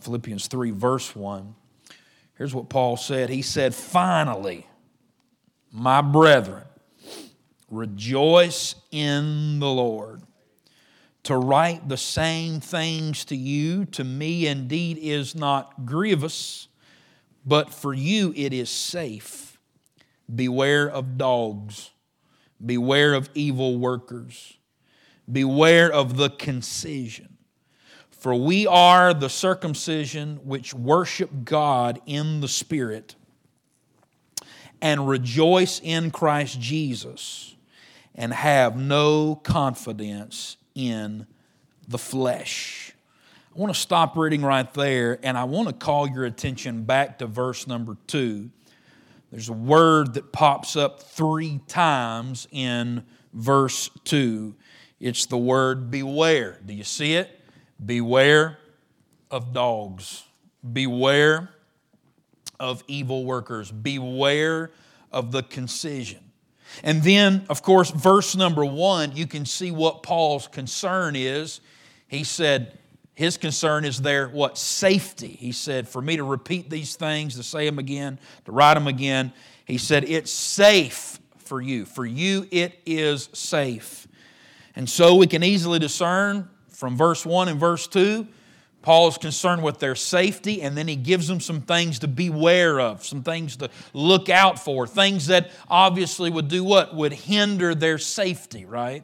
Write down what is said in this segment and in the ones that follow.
Philippians 3, verse 1. Here's what Paul said He said, Finally, my brethren, rejoice in the Lord. To write the same things to you, to me indeed is not grievous, but for you it is safe. Beware of dogs, beware of evil workers, beware of the concision for we are the circumcision which worship God in the Spirit and rejoice in Christ Jesus and have no confidence in the flesh. I want to stop reading right there and I want to call your attention back to verse number two. There's a word that pops up three times in verse two. It's the word beware. Do you see it? Beware of dogs. Beware of evil workers. Beware of the concision. And then, of course, verse number one, you can see what Paul's concern is. He said, his concern is their what? Safety. He said, for me to repeat these things, to say them again, to write them again, he said, it's safe for you. For you, it is safe. And so we can easily discern from verse 1 and verse 2, Paul is concerned with their safety, and then he gives them some things to beware of, some things to look out for, things that obviously would do what? Would hinder their safety, right?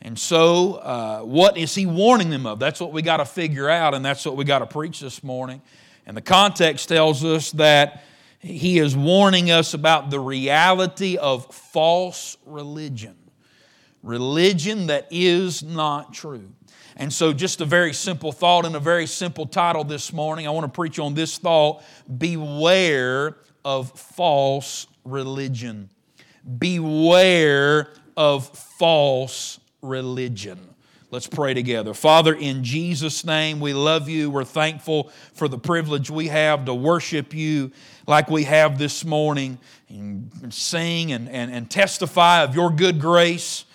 And so, uh, what is he warning them of? That's what we got to figure out, and that's what we got to preach this morning. And the context tells us that he is warning us about the reality of false religion, religion that is not true. And so, just a very simple thought and a very simple title this morning. I want to preach on this thought Beware of false religion. Beware of false religion. Let's pray together. Father, in Jesus' name, we love you. We're thankful for the privilege we have to worship you like we have this morning and sing and, and, and testify of your good grace.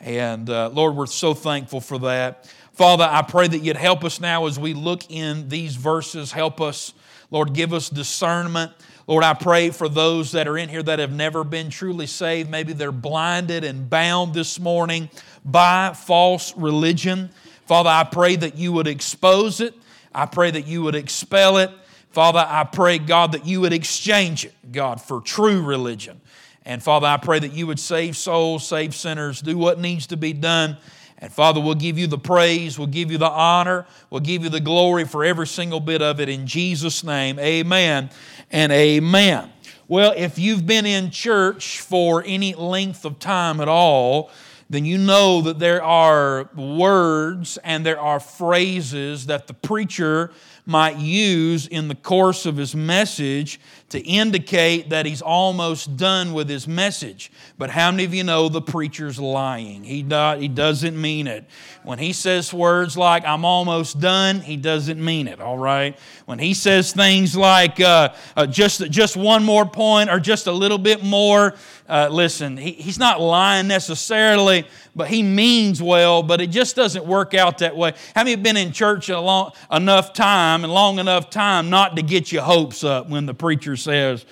And uh, Lord, we're so thankful for that. Father, I pray that you'd help us now as we look in these verses. Help us, Lord, give us discernment. Lord, I pray for those that are in here that have never been truly saved. Maybe they're blinded and bound this morning by false religion. Father, I pray that you would expose it. I pray that you would expel it. Father, I pray, God, that you would exchange it, God, for true religion. And Father, I pray that you would save souls, save sinners, do what needs to be done. And Father, we'll give you the praise, we'll give you the honor, we'll give you the glory for every single bit of it in Jesus' name. Amen and amen. Well, if you've been in church for any length of time at all, then you know that there are words and there are phrases that the preacher might use in the course of his message to indicate that he's almost done with his message. But how many of you know the preacher's lying? He, do, he doesn't mean it. When he says words like, I'm almost done, he doesn't mean it, all right? When he says things like, uh, uh, just, just one more point or just a little bit more, uh, listen, he, he's not lying necessarily, but he means well, but it just doesn't work out that way. How many have been in church a long, enough time and long enough time not to get your hopes up when the preacher says,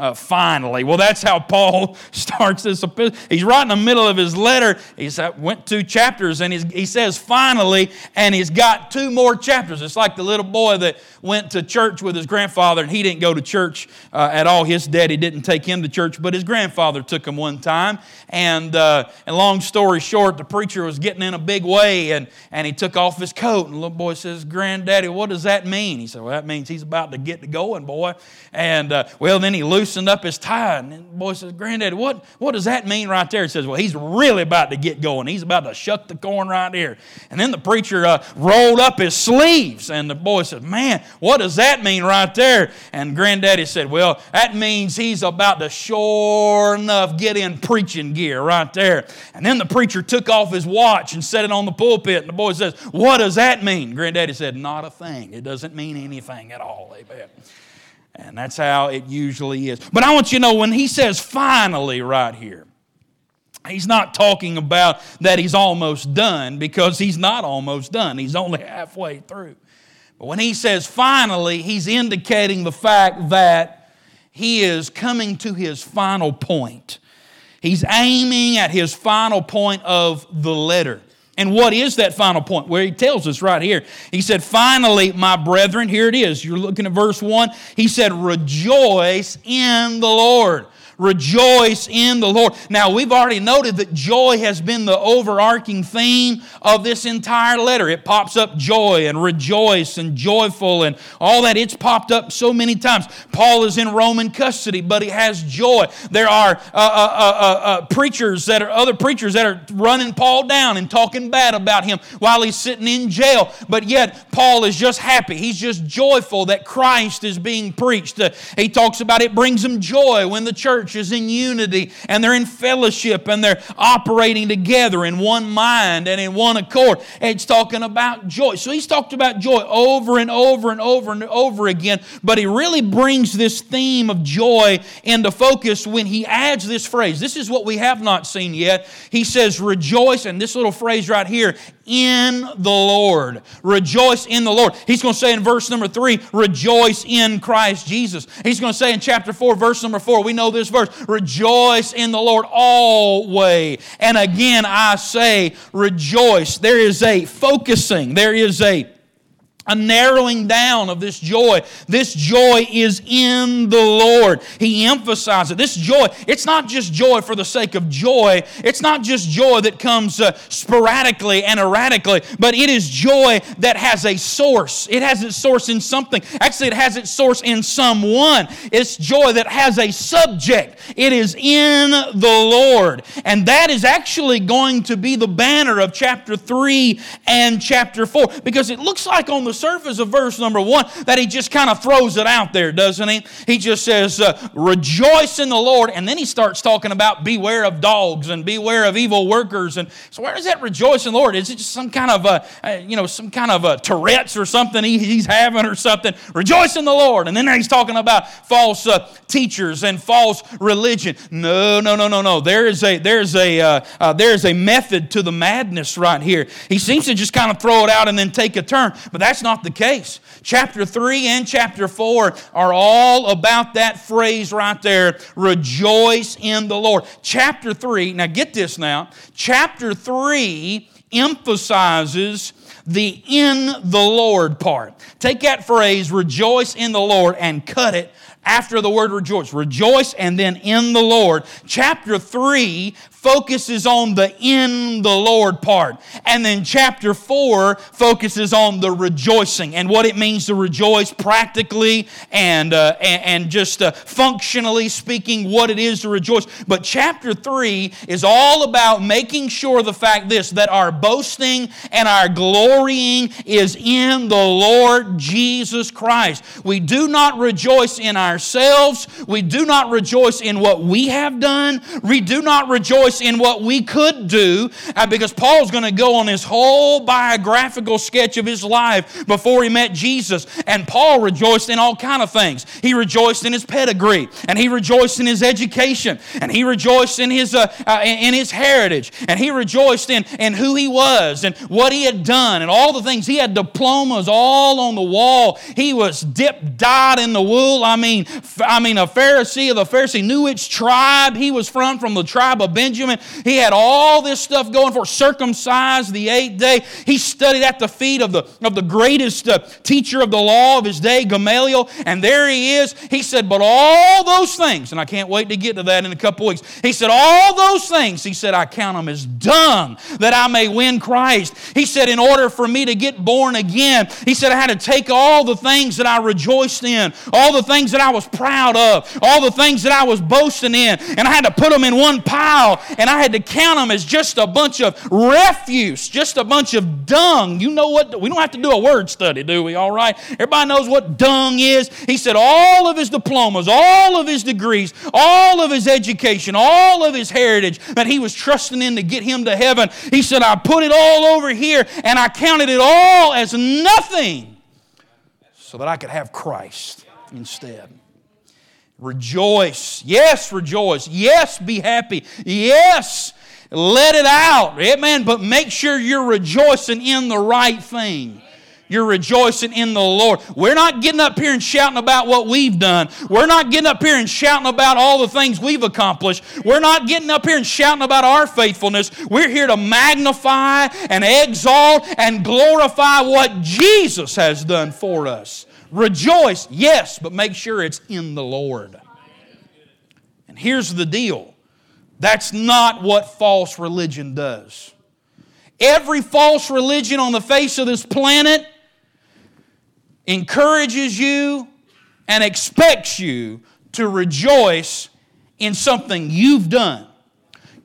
uh, finally. Well, that's how Paul starts this. He's right in the middle of his letter. He's uh, went two chapters and he says finally, and he's got two more chapters. It's like the little boy that went to church with his grandfather and he didn't go to church uh, at all. His daddy didn't take him to church, but his grandfather took him one time. And, uh, and long story short, the preacher was getting in a big way and, and he took off his coat. And the little boy says, Granddaddy, what does that mean? He said, Well, that means he's about to get to going, boy. And uh, well, then he loosened up his tie. And the boy says, Granddaddy, what, what does that mean right there? He says, Well, he's really about to get going. He's about to shuck the corn right here. And then the preacher uh, rolled up his sleeves. And the boy says, Man, what does that mean right there? And Granddaddy said, Well, that means he's about to sure enough get in preaching gear right there. And then the preacher took off his watch and set it on the pulpit. And the boy says, What does that mean? Granddaddy said, Not a thing. It doesn't mean anything at all. Amen. And that's how it usually is. But I want you to know when he says finally right here, He's not talking about that he's almost done because he's not almost done. He's only halfway through. But when he says finally, he's indicating the fact that he is coming to his final point. He's aiming at his final point of the letter. And what is that final point? Where he tells us right here. He said, Finally, my brethren, here it is. You're looking at verse 1. He said, Rejoice in the Lord. Rejoice in the Lord. Now, we've already noted that joy has been the overarching theme of this entire letter. It pops up joy and rejoice and joyful and all that. It's popped up so many times. Paul is in Roman custody, but he has joy. There are uh, uh, uh, uh, uh preachers that are other preachers that are running Paul down and talking bad about him while he's sitting in jail. But yet, Paul is just happy. He's just joyful that Christ is being preached. Uh, he talks about it brings him joy when the church church is in unity and they're in fellowship and they're operating together in one mind and in one accord. It's talking about joy. So he's talked about joy over and over and over and over again, but he really brings this theme of joy into focus when he adds this phrase. This is what we have not seen yet. He says, Rejoice, and this little phrase right here, in the Lord. Rejoice in the Lord. He's going to say in verse number three, rejoice in Christ Jesus. He's going to say in chapter four, verse number four, we know this verse, rejoice in the Lord always. And again, I say, rejoice. There is a focusing, there is a a narrowing down of this joy. This joy is in the Lord. He emphasizes it. This joy, it's not just joy for the sake of joy. It's not just joy that comes uh, sporadically and erratically, but it is joy that has a source. It has its source in something. Actually, it has its source in someone. It's joy that has a subject. It is in the Lord. And that is actually going to be the banner of chapter 3 and chapter 4 because it looks like on the the surface of verse number one that he just kind of throws it out there, doesn't he? He just says, uh, Rejoice in the Lord. And then he starts talking about beware of dogs and beware of evil workers. And so, where is that rejoice in the Lord? Is it just some kind of a, uh, you know, some kind of a Tourette's or something he, he's having or something? Rejoice in the Lord. And then he's talking about false uh, teachers and false religion. No, no, no, no, no. There is a, there's a, uh, uh, there's a method to the madness right here. He seems to just kind of throw it out and then take a turn, but that's that's not the case. Chapter 3 and chapter 4 are all about that phrase right there rejoice in the Lord. Chapter 3, now get this now. Chapter 3 emphasizes the in the Lord part. Take that phrase, rejoice in the Lord, and cut it after the word rejoice. Rejoice and then in the Lord. Chapter 3 focuses on the in the Lord part. And then chapter 4 focuses on the rejoicing and what it means to rejoice practically and, uh, and, and, just uh, functionally speaking, what it is to rejoice. But chapter 3 is all about making sure the fact this that our boasting and our glorying is in the Lord Jesus Christ. We do not rejoice in ourselves, we do not rejoice in what we have done, we do not rejoice in what we could do uh, because Paul's going to go on his whole biographical sketch of his life before he met Jesus. And Paul rejoiced in all kind of things. He rejoiced in his pedigree, and he rejoiced in his education, and he rejoiced in his, uh, uh, in his heritage, and he rejoiced in, in who he was and what he had done and all the things. He had diplomas all on the wall. He was dipped, dyed in the wool. I mean, I mean, a Pharisee of the Pharisee knew which tribe he was from, from the tribe of Benjamin. Benjamin. He had all this stuff going for circumcised the eighth day. He studied at the feet of the, of the greatest uh, teacher of the law of his day, Gamaliel. And there he is. He said, But all those things, and I can't wait to get to that in a couple weeks. He said, All those things, he said, I count them as dung that I may win Christ. He said, In order for me to get born again, he said, I had to take all the things that I rejoiced in, all the things that I was proud of, all the things that I was boasting in, and I had to put them in one pile and I had to count them as just a bunch of refuse, just a bunch of dung. You know what? We don't have to do a word study, do we? All right? Everybody knows what dung is. He said all of his diplomas, all of his degrees, all of his education, all of his heritage that he was trusting in to get him to heaven. He said, I put it all over here and I counted it all as nothing so that I could have Christ instead. Rejoice. Yes, rejoice. Yes, be happy. Yes, let it out. Amen. But make sure you're rejoicing in the right thing. You're rejoicing in the Lord. We're not getting up here and shouting about what we've done. We're not getting up here and shouting about all the things we've accomplished. We're not getting up here and shouting about our faithfulness. We're here to magnify and exalt and glorify what Jesus has done for us. Rejoice, yes, but make sure it's in the Lord. And here's the deal that's not what false religion does. Every false religion on the face of this planet encourages you and expects you to rejoice in something you've done.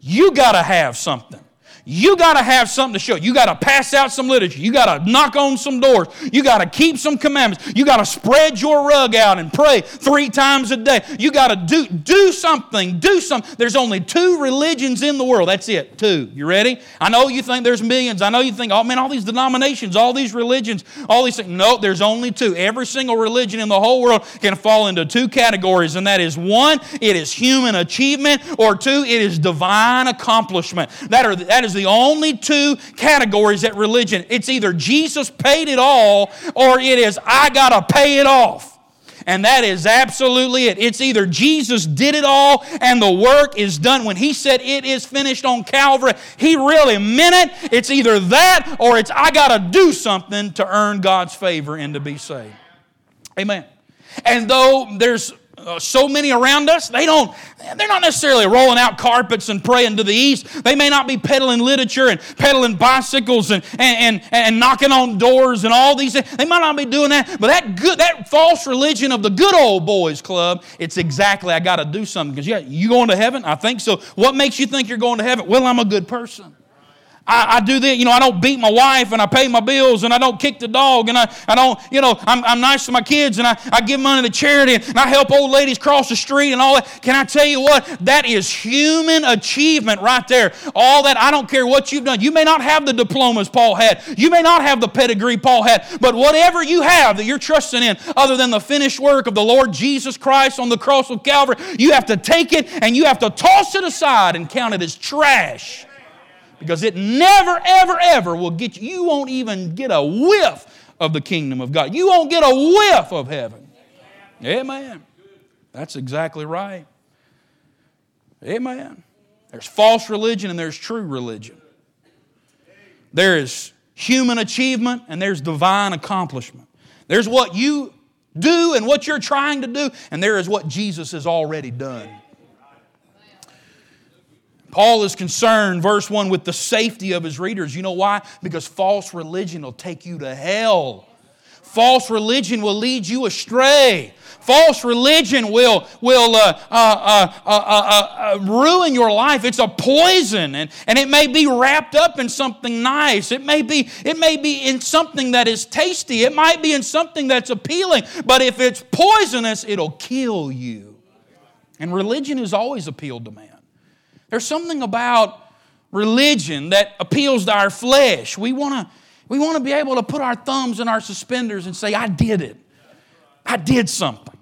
You got to have something. You got to have something to show. You got to pass out some literature. You got to knock on some doors. You got to keep some commandments. You got to spread your rug out and pray three times a day. You got to do, do something. Do something. There's only two religions in the world. That's it. Two. You ready? I know you think there's millions. I know you think, oh man, all these denominations, all these religions, all these things. No, there's only two. Every single religion in the whole world can fall into two categories, and that is one, it is human achievement, or two, it is divine accomplishment. That, are, that is the only two categories at religion. It's either Jesus paid it all or it is I got to pay it off. And that is absolutely it. It's either Jesus did it all and the work is done. When he said it is finished on Calvary, he really meant it. It's either that or it's I got to do something to earn God's favor and to be saved. Amen. And though there's uh, so many around us, they don't, they're not necessarily rolling out carpets and praying to the east. They may not be peddling literature and peddling bicycles and, and, and, and knocking on doors and all these things. They might not be doing that, but that good, that false religion of the good old boys club, it's exactly, I got to do something. Because yeah, you going to heaven? I think so. What makes you think you're going to heaven? Well, I'm a good person. I, I, do this, you know, I don't beat my wife and I pay my bills and I don't kick the dog and I, I don't, you know, I'm, I'm nice to my kids and I, I give money to charity and I help old ladies cross the street and all that. Can I tell you what? That is human achievement right there. All that, I don't care what you've done. You may not have the diplomas Paul had, you may not have the pedigree Paul had, but whatever you have that you're trusting in, other than the finished work of the Lord Jesus Christ on the cross of Calvary, you have to take it and you have to toss it aside and count it as trash because it never, ever, ever will get you. You won't even get a whiff of the kingdom of God. You won't get a whiff of heaven. Amen. That's exactly right. Amen. There's false religion and there's true religion. There is human achievement and there's divine accomplishment. There's what you do and what you're trying to do, and there is what Jesus has already done. Paul is concerned, verse 1, with the safety of his readers. You know why? Because false religion will take you to hell. False religion will lead you astray. False religion will, will uh uh uh, uh, uh, uh, ruin your life. It's a poison, and, and it may be wrapped up in something nice. It may, be, it may be in something that is tasty. It might be in something that's appealing. But if it's poisonous, it'll kill you. And religion has always appealed to man. There's something about religion that appeals to our flesh. We want to we want to be able to put our thumbs in our suspenders and say, I did it. I did something.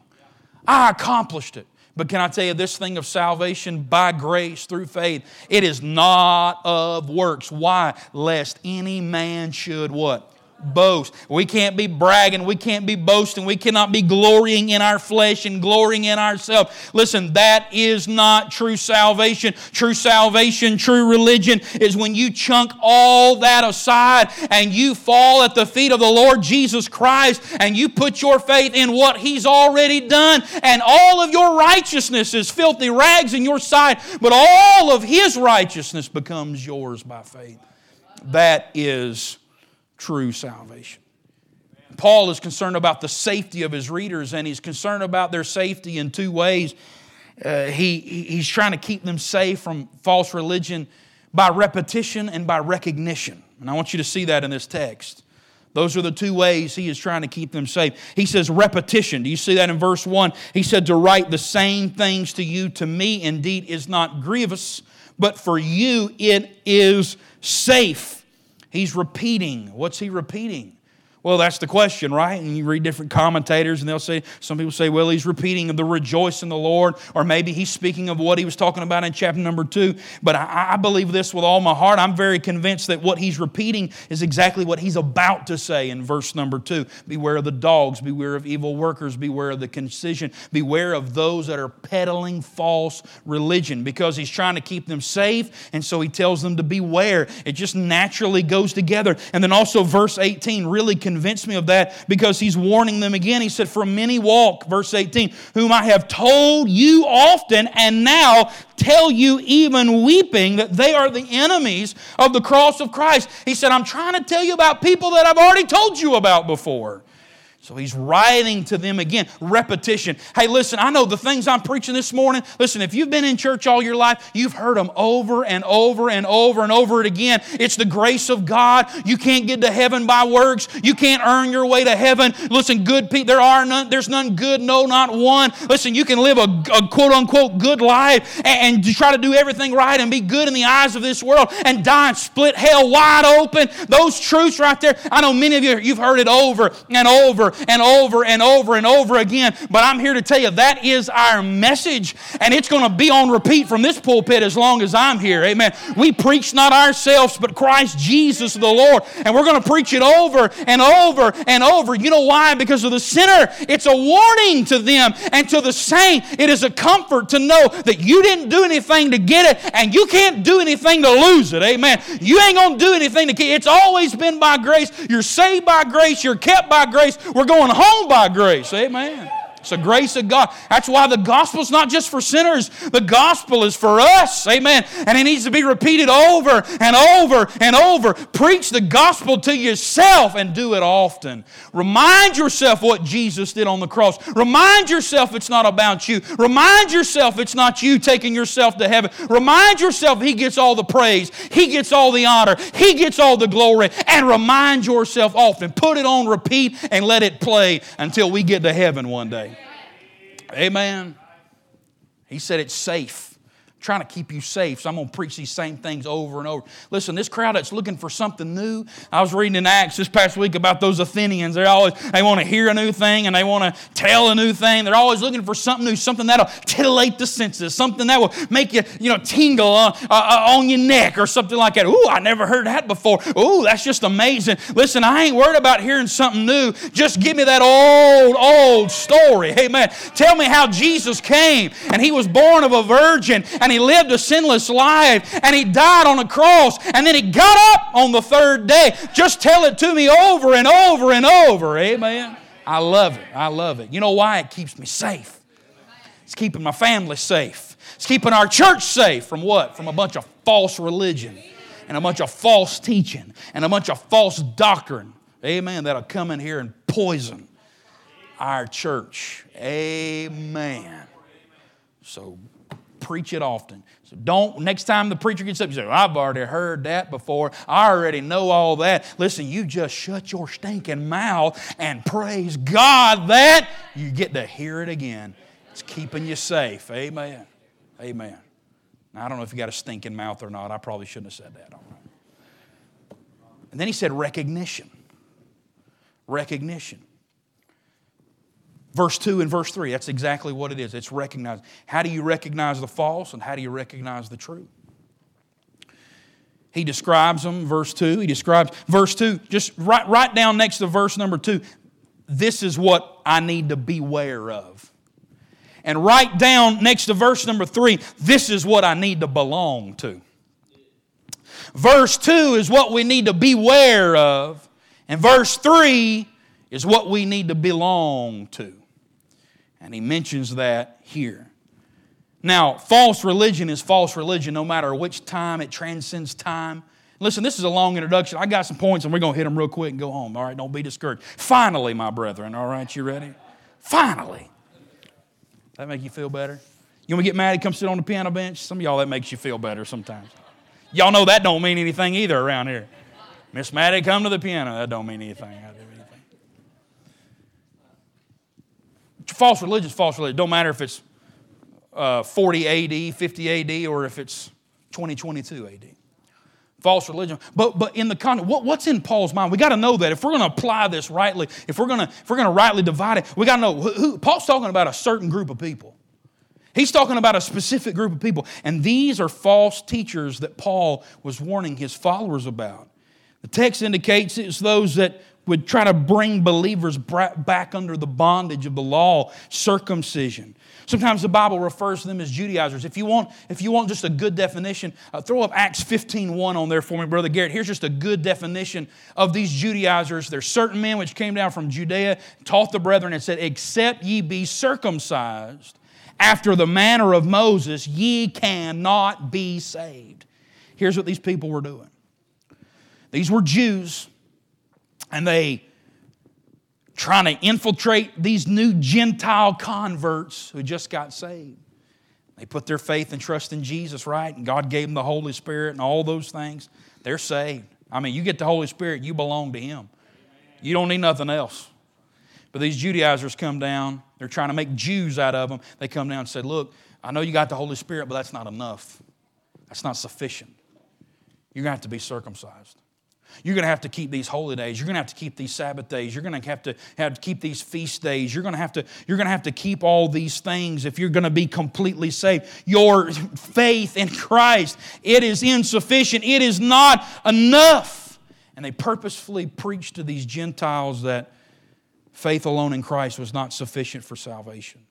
I accomplished it. But can I tell you this thing of salvation by grace through faith? It is not of works. Why? Lest any man should what? Boast. We can't be bragging. We can't be boasting. We cannot be glorying in our flesh and glorying in ourselves. Listen, that is not true salvation. True salvation, true religion is when you chunk all that aside and you fall at the feet of the Lord Jesus Christ and you put your faith in what He's already done. And all of your righteousness is filthy rags in your sight, but all of His righteousness becomes yours by faith. That is true salvation. Paul is concerned about the safety of his readers, and he's concerned about their safety in two ways. Uh, he, he's trying to keep them safe from false religion by repetition and by recognition. And I want you to see that in this text. Those are the two ways he is trying to keep them safe. He says repetition. Do you see that in verse 1? He said, To write the same things to you, to me indeed is not grievous, but for you it is safe. He's repeating. What's he repeating? Well, that's the question, right? And you read different commentators, and they'll say, some people say, well, he's repeating of the rejoice in the Lord, or maybe he's speaking of what he was talking about in chapter number two. But I, I believe this with all my heart. I'm very convinced that what he's repeating is exactly what he's about to say in verse number two Beware of the dogs, beware of evil workers, beware of the concision, beware of those that are peddling false religion, because he's trying to keep them safe, and so he tells them to beware. It just naturally goes together. And then also, verse 18 really convinced me of that because he's warning them again. He said, For many walk, verse 18, whom I have told you often, and now tell you, even weeping, that they are the enemies of the cross of Christ. He said, I'm trying to tell you about people that I've already told you about before. So he's writing to them again, repetition. Hey, listen, I know the things I'm preaching this morning. Listen, if you've been in church all your life, you've heard them over and over and over and over it again. It's the grace of God. You can't get to heaven by works. You can't earn your way to heaven. Listen, good people, there are none, there's none good, no, not one. Listen, you can live a, a quote unquote good life and, and try to do everything right and be good in the eyes of this world and die and split hell wide open. Those truths right there, I know many of you, you've heard it over and over and over and over and over again. But I'm here to tell you that is our message, and it's going to be on repeat from this pulpit as long as I'm here. Amen. We preach not ourselves, but Christ Jesus the Lord, and we're going to preach it over and over and over. You know why? Because of the sinner. It's a warning to them, and to the saint, it is a comfort to know that you didn't do anything to get it, and you can't do anything to lose it. Amen. You ain't going to do anything to get it. It's always been by grace. You're saved by grace. You're kept by grace. We're going home by grace. Amen. It's the grace of God. That's why the gospel is not just for sinners, the gospel is for us. Amen. And it needs to be repeated over and over and over. Preach the gospel to yourself and do it often. Remind yourself what Jesus did on the cross. Remind yourself it's not about you. Remind yourself it's not you taking yourself to heaven. Remind yourself He gets all the praise, He gets all the honor, He gets all the glory. And remind yourself often. Put it on repeat and let it play until we get to heaven one day. Amen. He said it's safe trying to keep you safe. So I'm going to preach these same things over and over. Listen, this crowd that's looking for something new. I was reading in Acts this past week about those Athenians. They always they want to hear a new thing and they want to tell a new thing. They're always looking for something new, something that'll titillate the senses, something that will make you, you know, tingle on, uh, uh, on your neck or something like that. Ooh, I never heard that before. Ooh, that's just amazing. Listen, I ain't worried about hearing something new. Just give me that old, old story. Amen. Tell me how Jesus came and he was born of a virgin and he lived a sinless life and he died on a cross and then he got up on the third day. Just tell it to me over and over and over. Amen. I love it. I love it. You know why? It keeps me safe. It's keeping my family safe. It's keeping our church safe from what? From a bunch of false religion and a bunch of false teaching and a bunch of false doctrine. Amen. That'll come in here and poison our church. Amen. So preach it often. So don't, next time the preacher gets up, you say, I've already heard that before. I already know all that. Listen, you just shut your stinking mouth and praise God that you get to hear it again. It's keeping you safe. Amen. Amen. Now, I don't know if you got a stinking mouth or not. I probably shouldn't have said that. All right. And then he said recognition. Recognition. Verse 2 and verse 3, that's exactly what it is. It's recognized. How do you recognize the false and how do you recognize the true? He describes them, verse 2. He describes, verse 2, just write, write down next to verse number 2, this is what I need to beware of. And write down next to verse number 3, this is what I need to belong to. Verse 2 is what we need to beware of. And verse 3 is what we need to belong to. And he mentions that here. Now, false religion is false religion no matter which time, it transcends time. Listen, this is a long introduction. I got some points and we're going to hit them real quick and go home. All right, don't be discouraged. Finally, my brethren, all right, you ready? Finally. That make you feel better? You want to get mad? Come sit on the piano bench? Some of y'all, that makes you feel better sometimes. Y'all know that don't mean anything either around here. Miss Maddie, come to the piano. That don't mean anything false religion false religion. Don't matter if it's uh, 40 AD, 50 AD, or if it's 2022 AD. false religion. But but in the context, what, what's in Paul's mind? We got to know that if we're going to apply this rightly, if we're going to if we're going to rightly divide it, we got to know who, who Paul's talking about a certain group of people. He's talking about a specific group of people, and these are false teachers that Paul was warning his followers about. The text indicates it's those that would try to bring believers back under the bondage of the law, circumcision. Sometimes the Bible refers to them as Judaizers. If you want, if you want just a good definition, uh, throw up Acts 15.1 on there for me, Brother Garrett. Here's just a good definition of these Judaizers. There's certain men which came down from Judea, taught the brethren, and said, Except ye be circumcised after the manner of Moses, ye cannot be saved. Here's what these people were doing. These were Jews, and they trying to infiltrate these new Gentile converts who just got saved. They put their faith and trust in Jesus, right? And God gave them the Holy Spirit and all those things. They're saved. I mean, you get the Holy Spirit, you belong to Him. You don't need nothing else. But these Judaizers come down. They're trying to make Jews out of them. They come down and say, Look, I know you got the Holy Spirit, but that's not enough. That's not sufficient. You're going to have to be circumcised. You're going to have to keep these holy days. You're going to have to keep these Sabbath days. You're going to have to have to keep these feast days. You're going to have to you're going to have to keep all these things if you're going to be completely saved. Your faith in Christ, it is insufficient. It is not enough. And they purposefully preached to these Gentiles that faith alone in Christ was not sufficient for salvation.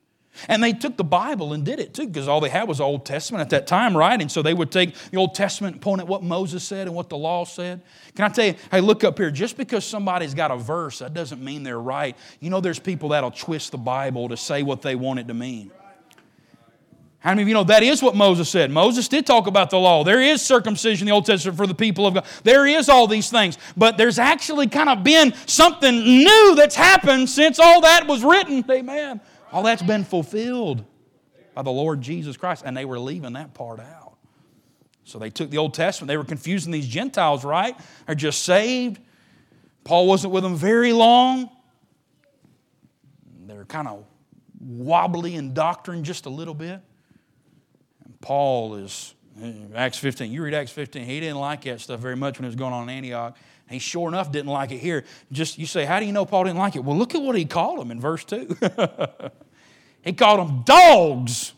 And they took the Bible and did it too, because all they had was Old Testament at that time, right? And so they would take the Old Testament and point at what Moses said and what the law said. Can I tell you, hey, look up here. Just because somebody's got a verse, that doesn't mean they're right. You know, there's people that'll twist the Bible to say what they want it to mean. How many of you know that is what Moses said? Moses did talk about the law. There is circumcision in the Old Testament for the people of God. There is all these things. But there's actually kind of been something new that's happened since all that was written. Amen. All that's been fulfilled by the Lord Jesus Christ, and they were leaving that part out. So they took the Old Testament, they were confusing these Gentiles, right? They're just saved. Paul wasn't with them very long. They're kind of wobbly in doctrine just a little bit. And Paul is, eh, Acts 15, you read Acts 15, he didn't like that stuff very much when it was going on in Antioch. He sure enough didn't like it here. Just you say, how do you know Paul didn't like it? Well, look at what he called them in verse 2. he called them dogs.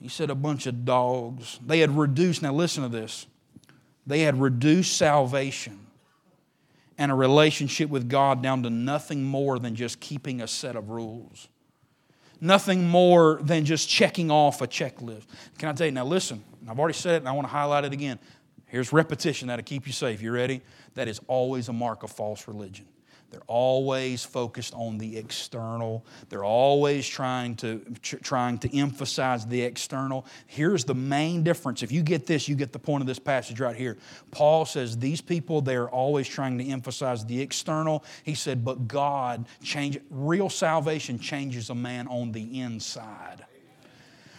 He said a bunch of dogs. They had reduced, now listen to this. They had reduced salvation and a relationship with God down to nothing more than just keeping a set of rules. Nothing more than just checking off a checklist. Can I tell you, now listen, I've already said it and I want to highlight it again. Here's repetition that'll keep you safe. You ready? That is always a mark of false religion. They're always focused on the external. They're always trying to, trying to emphasize the external. Here's the main difference. If you get this, you get the point of this passage right here. Paul says these people, they're always trying to emphasize the external. He said, but God change real salvation changes a man on the inside.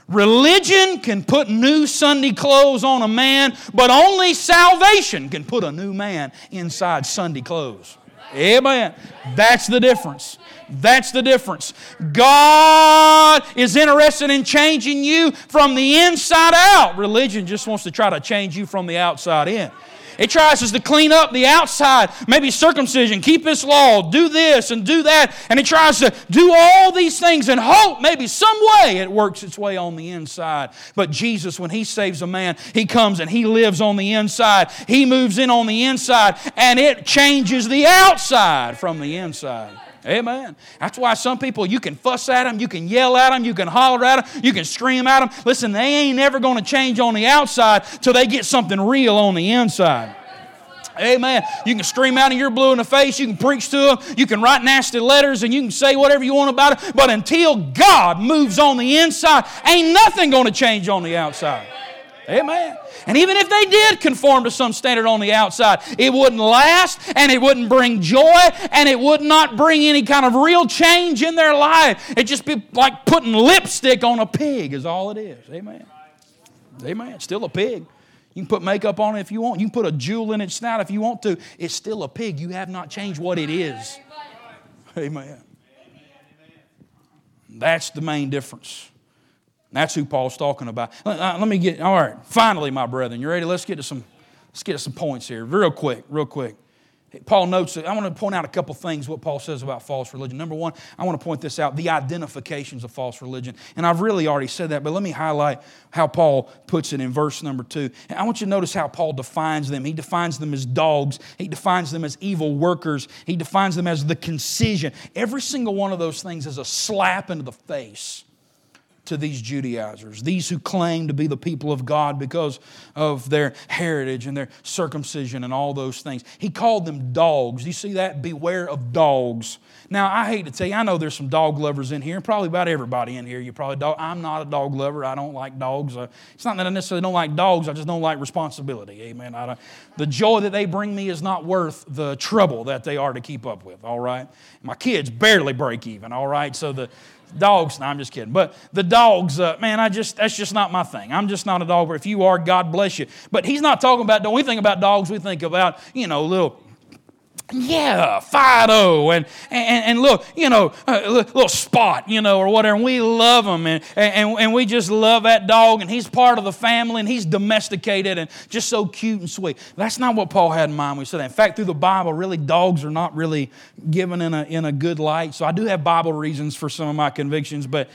Religion can put new Sunday clothes on a man, but only salvation can put a new man inside Sunday clothes. Amen. That's the difference. That's the difference. God is interested in changing you from the inside out. Religion just wants to try to change you from the outside in. It tries us to clean up the outside, maybe circumcision, keep this law, do this and do that. And it tries to do all these things and hope maybe some way it works its way on the inside. But Jesus, when He saves a man, He comes and He lives on the inside. He moves in on the inside and it changes the outside from the inside. Amen. That's why some people, you can fuss at them, you can yell at them, you can holler at them, you can scream at them. Listen, they ain't never going to change on the outside till they get something real on the inside. Amen. You can scream out and you're blue in the face. You can preach to them. You can write nasty letters and you can say whatever you want about it. But until God moves on the inside, ain't nothing going to change on the outside. Amen. And even if they did conform to some standard on the outside, it wouldn't last and it wouldn't bring joy and it would not bring any kind of real change in their life. It'd just be like putting lipstick on a pig, is all it is. Amen. Amen. Still a pig. You can put makeup on it if you want. You can put a jewel in its snout if you want to. It's still a pig. You have not changed what it is. Amen. That's the main difference. That's who Paul's talking about. Let, uh, me get, all right, finally, my brethren, you ready? Let's get to some let's get to some points here, real quick, real quick. Paul notes, that I want to point out a couple things what Paul says about false religion. Number one, I want to point this out the identifications of false religion. And I've really already said that, but let me highlight how Paul puts it in verse number two. And I want you to notice how Paul defines them. He defines them as dogs, he defines them as evil workers, he defines them as the concision. Every single one of those things is a slap into the face to these Judaizers, these who claim to be the people of God because of their heritage and their circumcision and all those things. He called them dogs. You see that? Beware of dogs. Now, I hate to tell you, I know there's some dog lovers in here, and probably about everybody in here. You probably dog. I'm not a dog lover. I don't like dogs. Uh, it's not that I necessarily don't like dogs. I just don't like responsibility. Amen. the joy that they bring me is not worth the trouble that they are to keep up with. All right. My kids barely break even. All right. So the Dogs, no, I'm just kidding. But the dogs, uh, man, I just that's just not my thing. I'm just not a dog. But if you are, God bless you. But he's not talking about. When we think about dogs, we think about you know little yeah, Fido, and, and, and look, you know, a little spot, you know, or whatever. And we love him, and, and, and we just love that dog, and he's part of the family, and he's domesticated and just so cute and sweet. That's not what Paul had in mind when he said that. In fact, through the Bible, really, dogs are not really given in a, in a good light. So I do have Bible reasons for some of my convictions, but.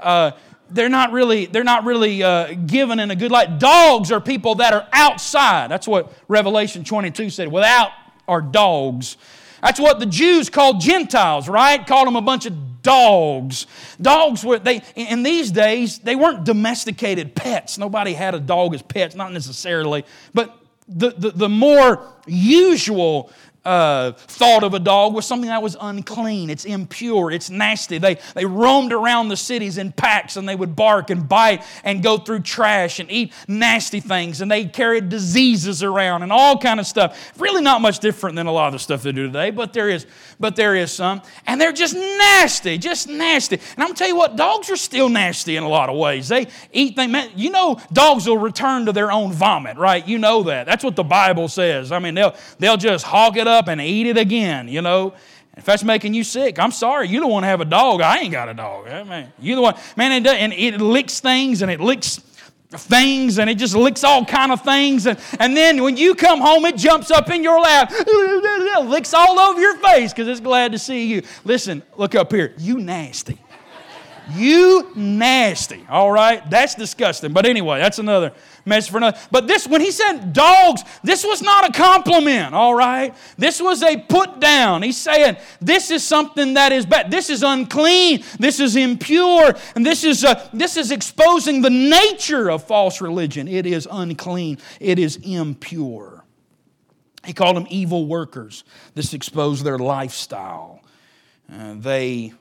Uh, they're not really they're not really uh, given in a good light dogs are people that are outside that's what revelation 22 said without are dogs. That's what the Jews called Gentiles, right? Called them a bunch of dogs. Dogs were, they, in these days, they weren't domesticated pets. Nobody had a dog as pets, not necessarily. But the, the, the more usual uh, thought of a dog was something that was unclean, it's impure, it's nasty. They, they roamed around the cities in packs and they would bark and bite and go through trash and eat nasty things and they carried diseases around and all kind of stuff. Really not much different than a lot of the stuff they do today, but there is, but there is some. And they're just nasty, just nasty. And I'm gonna tell you what, dogs are still nasty in a lot of ways. They eat things, you know, dogs will return to their own vomit, right? You know that. That's what the Bible says. I mean, they'll, they'll just hog it up up and eat it again, you know. If that's making you sick, I'm sorry. You don't want to have a dog. I ain't got a dog. Man, you the one. Man, it does, and it licks things and it licks things and it just licks all kind of things and, and then when you come home it jumps up in your lap licks all over your face because it's glad to see you listen look up here you nasty you nasty all right that's disgusting but anyway that's another message for another. But this, when he said dogs, this was not a compliment, all right? This was a put down. He's saying this is something that is bad. This is unclean. This is impure. And this is, uh, this is exposing the nature of false religion. It is unclean, it is impure. He called them evil workers. This exposed their lifestyle. Uh, they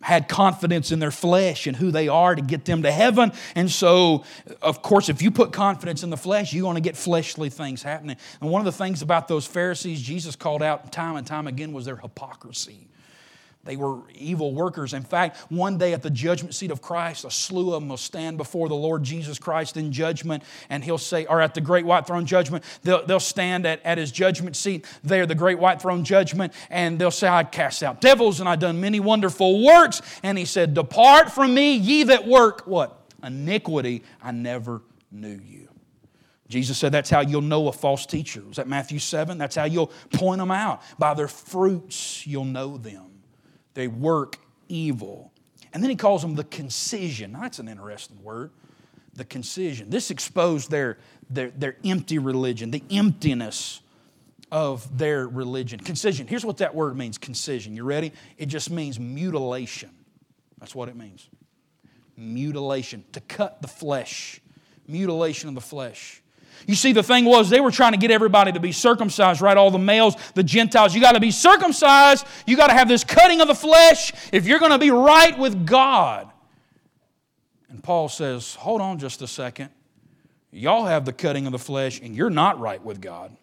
had confidence in their flesh and who they are to get them to heaven. And so, of course, if you put confidence in the flesh, you're going to get fleshly things happening. And one of the things about those Pharisees Jesus called out time and time again was their hypocrisy. They were evil workers. In fact, one day at the judgment seat of Christ, a slew of them will stand before the Lord Jesus Christ in judgment, and he'll say, or at the great white throne judgment, they'll, they'll stand at, at his judgment seat there, the great white throne judgment, and they'll say, I cast out devils and I've done many wonderful works. And he said, Depart from me, ye that work what? Iniquity, I never knew you. Jesus said that's how you'll know a false teacher. Was that Matthew 7? That's how you'll point them out. By their fruits, you'll know them. They work evil. And then he calls them the concision. That's an interesting word. The concision. This exposed their, their, their empty religion, the emptiness of their religion. Concision. Here's what that word means concision. You ready? It just means mutilation. That's what it means. Mutilation. To cut the flesh. Mutilation of the flesh. You see, the thing was, they were trying to get everybody to be circumcised, right? All the males, the Gentiles. You got to be circumcised. You got to have this cutting of the flesh if you're going to be right with God. And Paul says, hold on just a second. Y'all have the cutting of the flesh, and you're not right with God.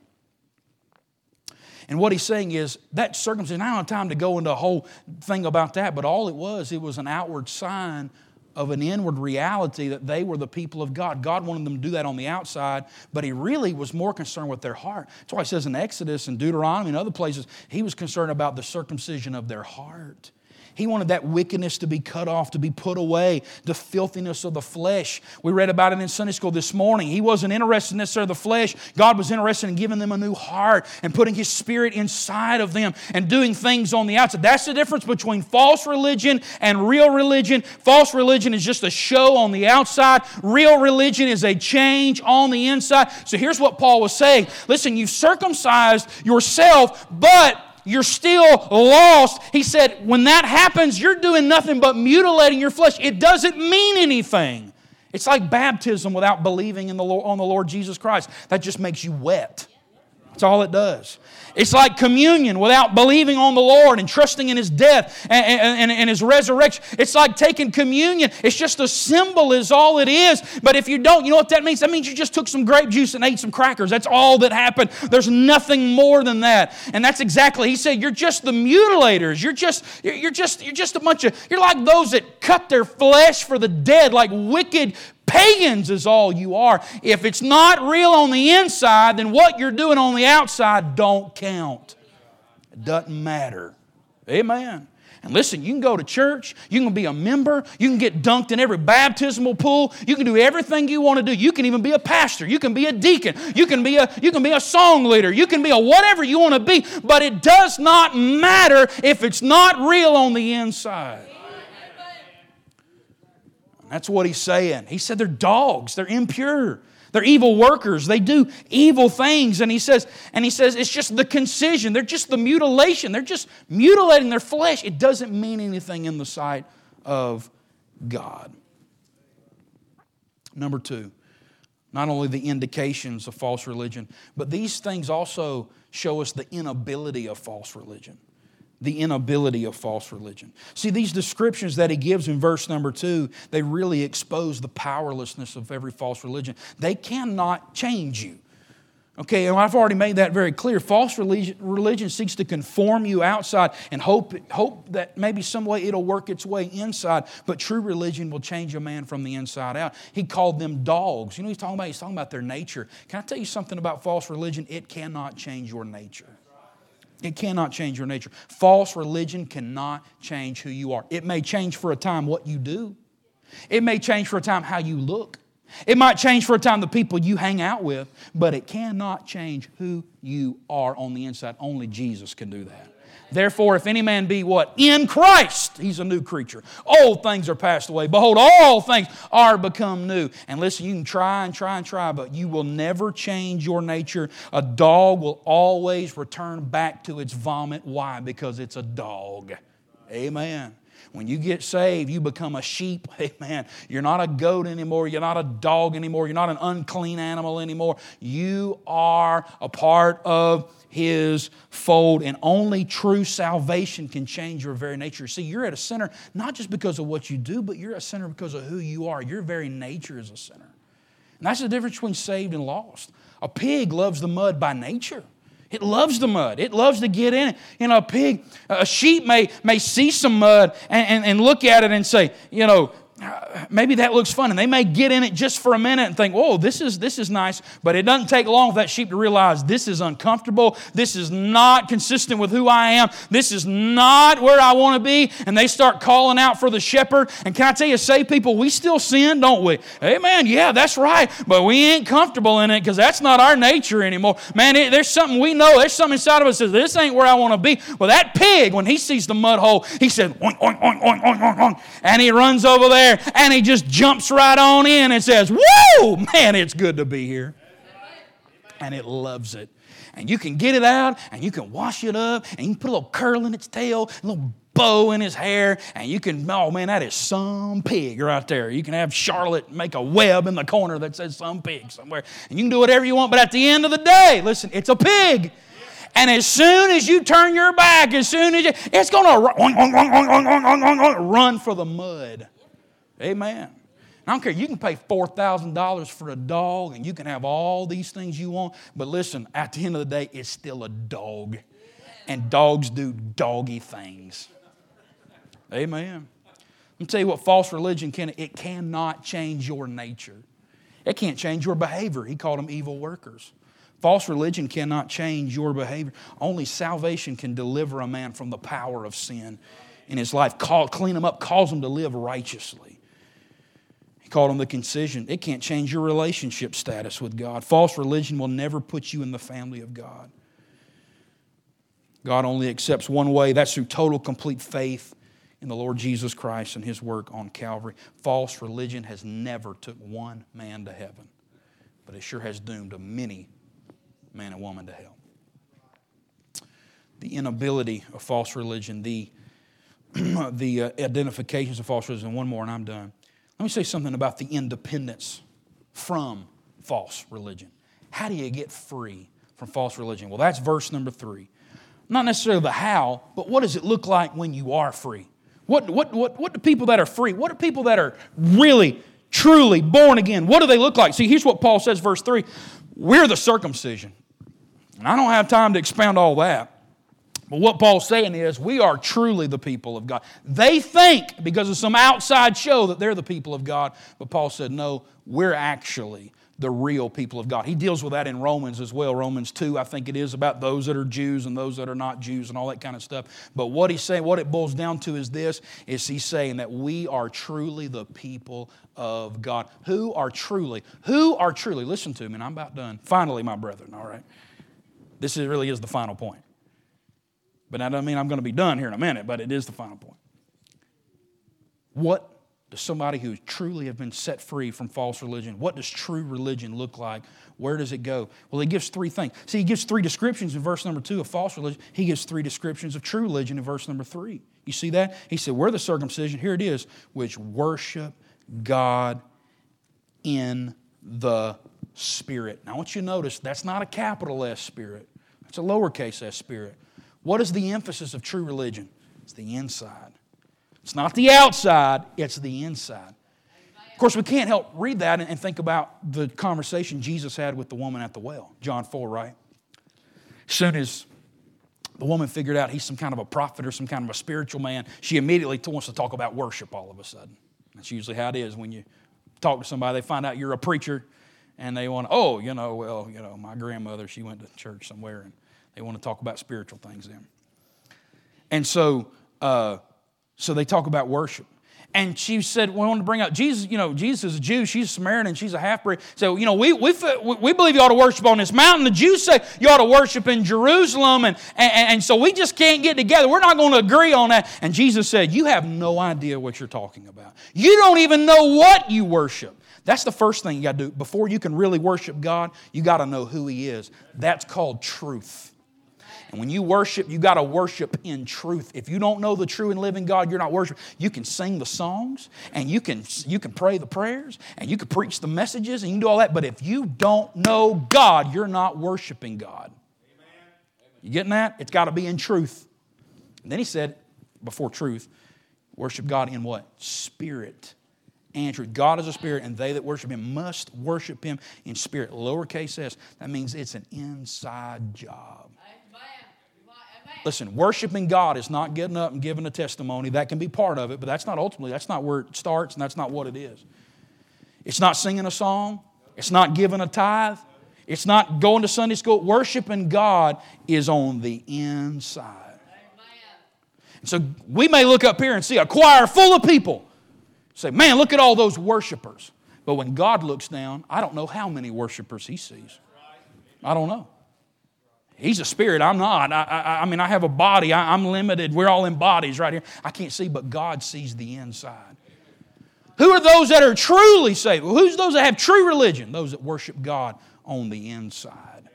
And what he's saying is that circumcision, I don't have time to go into a whole thing about that, but all it was, it was an outward sign of an inward reality that they were the people of God. God wanted them to do that on the outside, but He really was more concerned with their heart. That's why He says in Exodus and Deuteronomy and other places, He was concerned about the circumcision of their heart. He wanted that wickedness to be cut off, to be put away, the filthiness of the flesh. We read about it in Sunday school this morning. He wasn't interested in necessarily in the flesh. God was interested in giving them a new heart and putting His Spirit inside of them and doing things on the outside. That's the difference between false religion and real religion. False religion is just a show on the outside, real religion is a change on the inside. So here's what Paul was saying Listen, you've circumcised yourself, but you're still lost. He said, when that happens, you're doing nothing but mutilating your flesh. It doesn't mean anything. It's like baptism without believing in the Lord, on the Lord Jesus Christ. That just makes you wet. That's all it does. It's like communion without believing on the Lord and trusting in His death and, and, and, His resurrection. It's like taking communion. It's just a symbol, is all it is. But if you don't, you know what that means? That means you just took some grape juice and ate some crackers. That's all that happened. There's nothing more than that. And that's exactly, He said, you're just the mutilators. You're just, you're just, you're just a bunch of, you're like those that cut their flesh for the dead, like wicked Pagans is all you are. If it's not real on the inside, then what you're doing on the outside don't count. It doesn't matter. Amen. And listen, you can go to church, you can be a member, you can get dunked in every baptismal pool, you can do everything you want to do. You can even be a pastor, you can be a deacon, you can be a you can be a song leader, you can be a whatever you want to be, but it does not matter if it's not real on the inside. That's what he's saying. He said they're dogs, they're impure. They're evil workers. They do evil things. And he says, and he says it's just the concision. They're just the mutilation. They're just mutilating their flesh. It doesn't mean anything in the sight of God. Number two, not only the indications of false religion, but these things also show us the inability of false religion the inability of false religion. See, these descriptions that he gives in verse number two, they really expose the powerlessness of every false religion. They cannot change you. Okay, and I've already made that very clear. False religion, religion seeks to conform you outside and hope, hope that maybe some way it'll work its way inside, but true religion will change a man from the inside out. He called them dogs. You know he's talking about? He's talking about their nature. Can I tell you something about false religion? It cannot change your nature. It cannot change your nature. False religion cannot change who you are. It may change for a time what you do, it may change for a time how you look. It might change for a time the people you hang out with, but it cannot change who you are on the inside. Only Jesus can do that. Therefore, if any man be what? In Christ, he's a new creature. Old things are passed away. Behold, all things are become new. And listen, you can try and try and try, but you will never change your nature. A dog will always return back to its vomit. Why? Because it's a dog. Amen. When you get saved, you become a sheep. Amen. You're not a goat anymore. You're not a dog anymore. You're not an unclean animal anymore. You are a part of his fold, and only true salvation can change your very nature. See, you're at a sinner not just because of what you do, but you're a sinner because of who you are. Your very nature is a sinner. And that's the difference between saved and lost. A pig loves the mud by nature. It loves the mud. It loves to get in it. You know, a pig, a sheep may, may see some mud and, and, and look at it and say, you know, maybe that looks fun and they may get in it just for a minute and think whoa this is this is nice but it doesn't take long for that sheep to realize this is uncomfortable. This is not consistent with who i am. This is not where i want to be. And they start calling out for the shepherd. And can i tell you say people we still sin don't we? Amen yeah that's right but we ain't comfortable in it because that's not our nature anymore. Man it, there's something we know there's something inside of us that says this ain't where i want to be. Well that pig when he sees the mud hole he said oink, oink, oink, oink, oink, oink, oink, and he runs over there there and he just jumps right on in and says, Whoa, man, it's good to be here. And it loves it. And you can get it out and you can wash it up and you can put a little curl in its tail, a little bow in his hair, and you can, oh man, that is some pig right there. You can have Charlotte make a web in the corner that says some pig somewhere. And you can do whatever you want, but at the end of the day, listen, it's a pig. And as soon as you turn your back, as soon as you, it's going to run, run for the mud. Amen. I don't care. You can pay $4,000 for a dog and you can have all these things you want. But listen, at the end of the day, it's still a dog. And dogs do doggy things. Amen. Let me tell you what false religion can, it cannot change your nature. It can't change your behavior. He called them evil workers. False religion cannot change your behavior. Only salvation can deliver a man from the power of sin in his life, call, clean him up, cause him to live righteously. He called them the concision. It can't change your relationship status with God. False religion will never put you in the family of God. God only accepts one way that's through total, complete faith in the Lord Jesus Christ and his work on Calvary. False religion has never took one man to heaven, but it sure has doomed a many man and woman to hell. The inability of false religion, the, the uh, identifications of false religion, one more and I'm done. Let me say something about the independence from false religion. How do you get free from false religion? Well, that's verse number three. Not necessarily the how, but what does it look like when you are free? What, what, what, what do people that are free, what do people that are really, truly born again, what do they look like? See, here's what Paul says, verse 3 We're the circumcision. And I don't have time to expound all that. But what Paul's saying is, we are truly the people of God. They think, because of some outside show, that they're the people of God. But Paul said, no, we're actually the real people of God. He deals with that in Romans as well. Romans 2, I think it is about those that are Jews and those that are not Jews and all that kind of stuff. But what he's saying, what it boils down to is this, is he's saying that we are truly the people of God. Who are truly, who are truly, listen to me, and I'm about done. Finally, my brethren, all right? This is, really is the final point. But that doesn't mean I'm going to be done here in a minute, but it is the final point. What does somebody who truly have been set free from false religion. What does true religion look like? Where does it go? Well, he gives three things. See, he gives three descriptions in verse number two of false religion. He gives three descriptions of true religion in verse number three. You see that? He said, We're the circumcision, here it is, which worship God in the Spirit. Now, I want you to notice that's not a capital S spirit, it's a lowercase s spirit. What is the emphasis of true religion? It's the inside. It's not the outside, it's the inside. Of course, we can't help read that and think about the conversation Jesus had with the woman at the well, John 4, right? As soon as the woman figured out he's some kind of a prophet or some kind of a spiritual man, she immediately wants to talk about worship all of a sudden. That's usually how it is when you talk to somebody, they find out you're a preacher and they want, oh, you know, well, you know, my grandmother, she went to church somewhere and they want to talk about spiritual things then. And so, uh, so they talk about worship. And she said, we want to bring up Jesus, you know, Jesus is a Jew, she's a Samaritan, she's a half breed. So, you know, we, we, we believe you ought to worship on this mountain. The Jews say you ought to worship in Jerusalem. And, and, and so we just can't get together. We're not going to agree on that. And Jesus said, You have no idea what you're talking about. You don't even know what you worship. That's the first thing you got to do. Before you can really worship God, you got to know who He is. That's called truth. And when you worship, you got to worship in truth. If you don't know the true and living God, you're not worshiping. You can sing the songs and you can, you can pray the prayers and you can preach the messages and you can do all that. But if you don't know God, you're not worshiping God. You getting that? It's got to be in truth. And then he said, before truth, worship God in what? Spirit truth. God is a spirit, and they that worship him must worship him in spirit. Lowercase s. That means it's an inside job. Listen, worshiping God is not getting up and giving a testimony. That can be part of it, but that's not ultimately, that's not where it starts, and that's not what it is. It's not singing a song, it's not giving a tithe, it's not going to Sunday school. Worshiping God is on the inside. So we may look up here and see a choir full of people. Say, man, look at all those worshipers. But when God looks down, I don't know how many worshipers he sees. I don't know. He's a spirit. I'm not. I, I, I mean, I have a body. I, I'm limited. We're all in bodies right here. I can't see, but God sees the inside. Who are those that are truly saved? Who's those that have true religion? Those that worship God on the inside.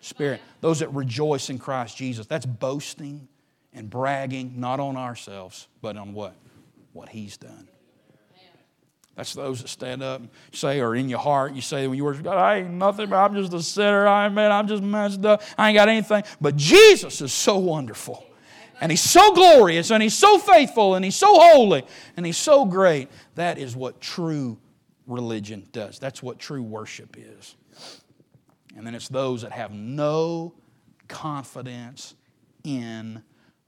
Spirit. Those that rejoice in Christ Jesus. That's boasting and bragging, not on ourselves, but on what? What He's done. That's those that stand up and say, or in your heart, you say when you worship God, I ain't nothing, but I'm just a sinner. I man, I'm just messed up. I ain't got anything. But Jesus is so wonderful. And he's so glorious, and he's so faithful, and he's so holy, and he's so great. That is what true religion does. That's what true worship is. And then it's those that have no confidence in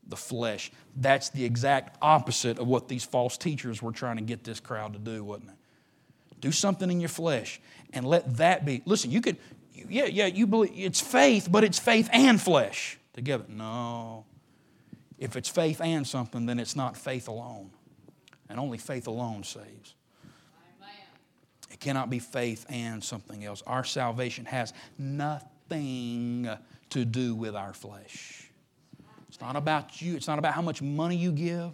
the flesh. That's the exact opposite of what these false teachers were trying to get this crowd to do, wasn't it? Do something in your flesh and let that be. Listen, you could, yeah, yeah, you believe it's faith, but it's faith and flesh together. No. If it's faith and something, then it's not faith alone. And only faith alone saves. It cannot be faith and something else. Our salvation has nothing to do with our flesh. It's not about you, it's not about how much money you give.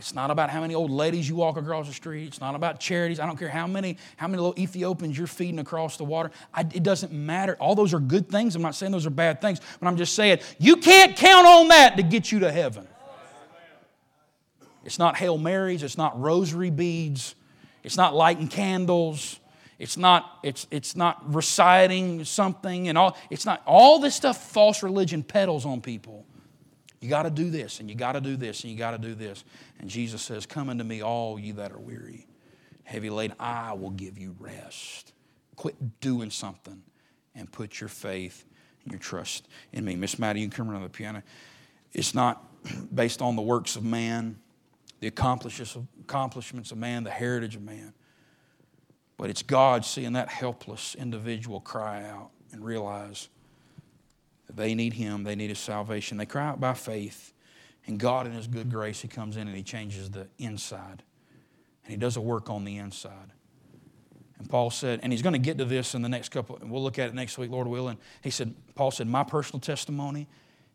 It's not about how many old ladies you walk across the street. It's not about charities. I don't care how many, how many little Ethiopians you're feeding across the water. I, it doesn't matter. All those are good things. I'm not saying those are bad things, but I'm just saying you can't count on that to get you to heaven. It's not Hail Marys. It's not rosary beads. It's not lighting candles. It's not, it's, it's not reciting something and all. It's not all this stuff false religion peddles on people. You got to do this, and you got to do this, and you got to do this. And Jesus says, Come unto me, all you that are weary, heavy laden, I will give you rest. Quit doing something and put your faith and your trust in me. Miss Maddie, you can come around the piano. It's not based on the works of man, the accomplishments of man, the heritage of man, but it's God seeing that helpless individual cry out and realize they need Him, they need His salvation. They cry out by faith, and God, in His good grace, He comes in and He changes the inside. And He does a work on the inside. And Paul said, and he's going to get to this in the next couple, we'll look at it next week, Lord willing. He said, Paul said, my personal testimony,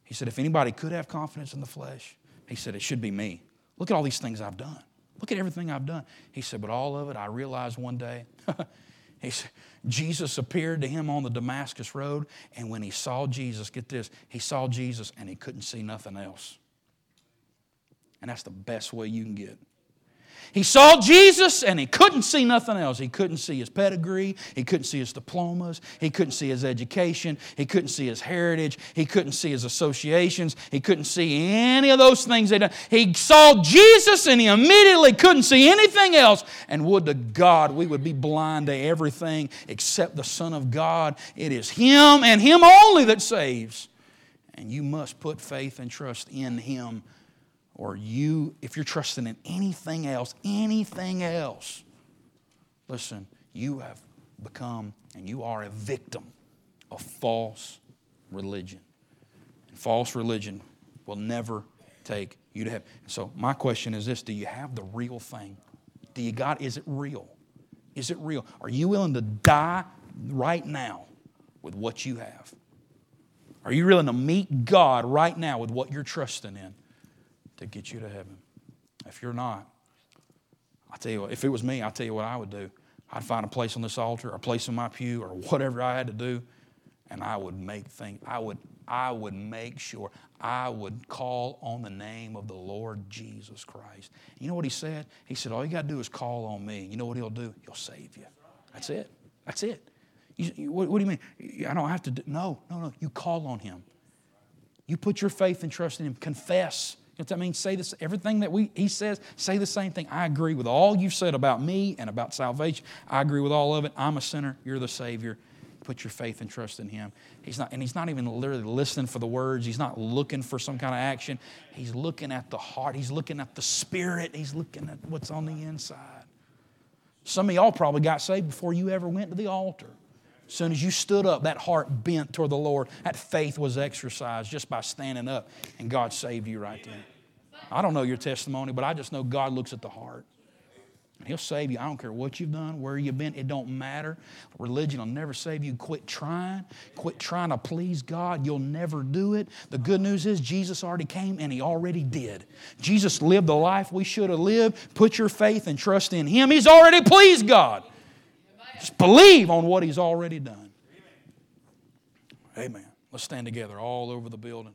he said, if anybody could have confidence in the flesh, he said, it should be me. Look at all these things I've done. Look at everything I've done. He said, but all of it, I realized one day, he said, Jesus appeared to him on the Damascus Road, and when he saw Jesus, get this, he saw Jesus and he couldn't see nothing else. And that's the best way you can get. He saw Jesus and he couldn't see nothing else. He couldn't see his pedigree. He couldn't see his diplomas. He couldn't see his education. He couldn't see his heritage. He couldn't see his associations. He couldn't see any of those things they done. He saw Jesus and he immediately couldn't see anything else. And would to God we would be blind to everything except the Son of God. It is Him and Him only that saves. And you must put faith and trust in Him or you, if you're trusting in anything else, anything else, listen, you have become and you are a victim of false religion. And false religion will never take you to heaven. So my question is this: Do you have the real thing? Do you got? Is it real? Is it real? Are you willing to die right now with what you have? Are you willing to meet God right now with what you're trusting in? To get you to heaven. If you're not, I tell you what, if it was me, I tell you what I would do. I'd find a place on this altar, a place in my pew, or whatever I had to do, and I would make things. I would, I would make sure I would call on the name of the Lord Jesus Christ. You know what he said? He said, "All you got to do is call on me. You know what he'll do? He'll save you. That's it. That's it. You, you, what, what, do you mean? I don't have to do. No, no, no. You call on him. You put your faith and trust in him. Confess." I mean? Say this, everything that we, he says, say the same thing. I agree with all you've said about me and about salvation. I agree with all of it. I'm a sinner. You're the Savior. Put your faith and trust in Him. He's not, and He's not even literally listening for the words. He's not looking for some kind of action. He's looking at the heart. He's looking at the spirit. He's looking at what's on the inside. Some of y'all probably got saved before you ever went to the altar. As soon as you stood up, that heart bent toward the Lord. That faith was exercised just by standing up, and God saved you right then. I don't know your testimony, but I just know God looks at the heart. And He'll save you. I don't care what you've done, where you've been, it don't matter. Religion will never save you. Quit trying. Quit trying to please God. You'll never do it. The good news is Jesus already came and He already did. Jesus lived the life we should have lived. Put your faith and trust in Him. He's already pleased God. Just believe on what He's already done. Amen. Let's stand together all over the building.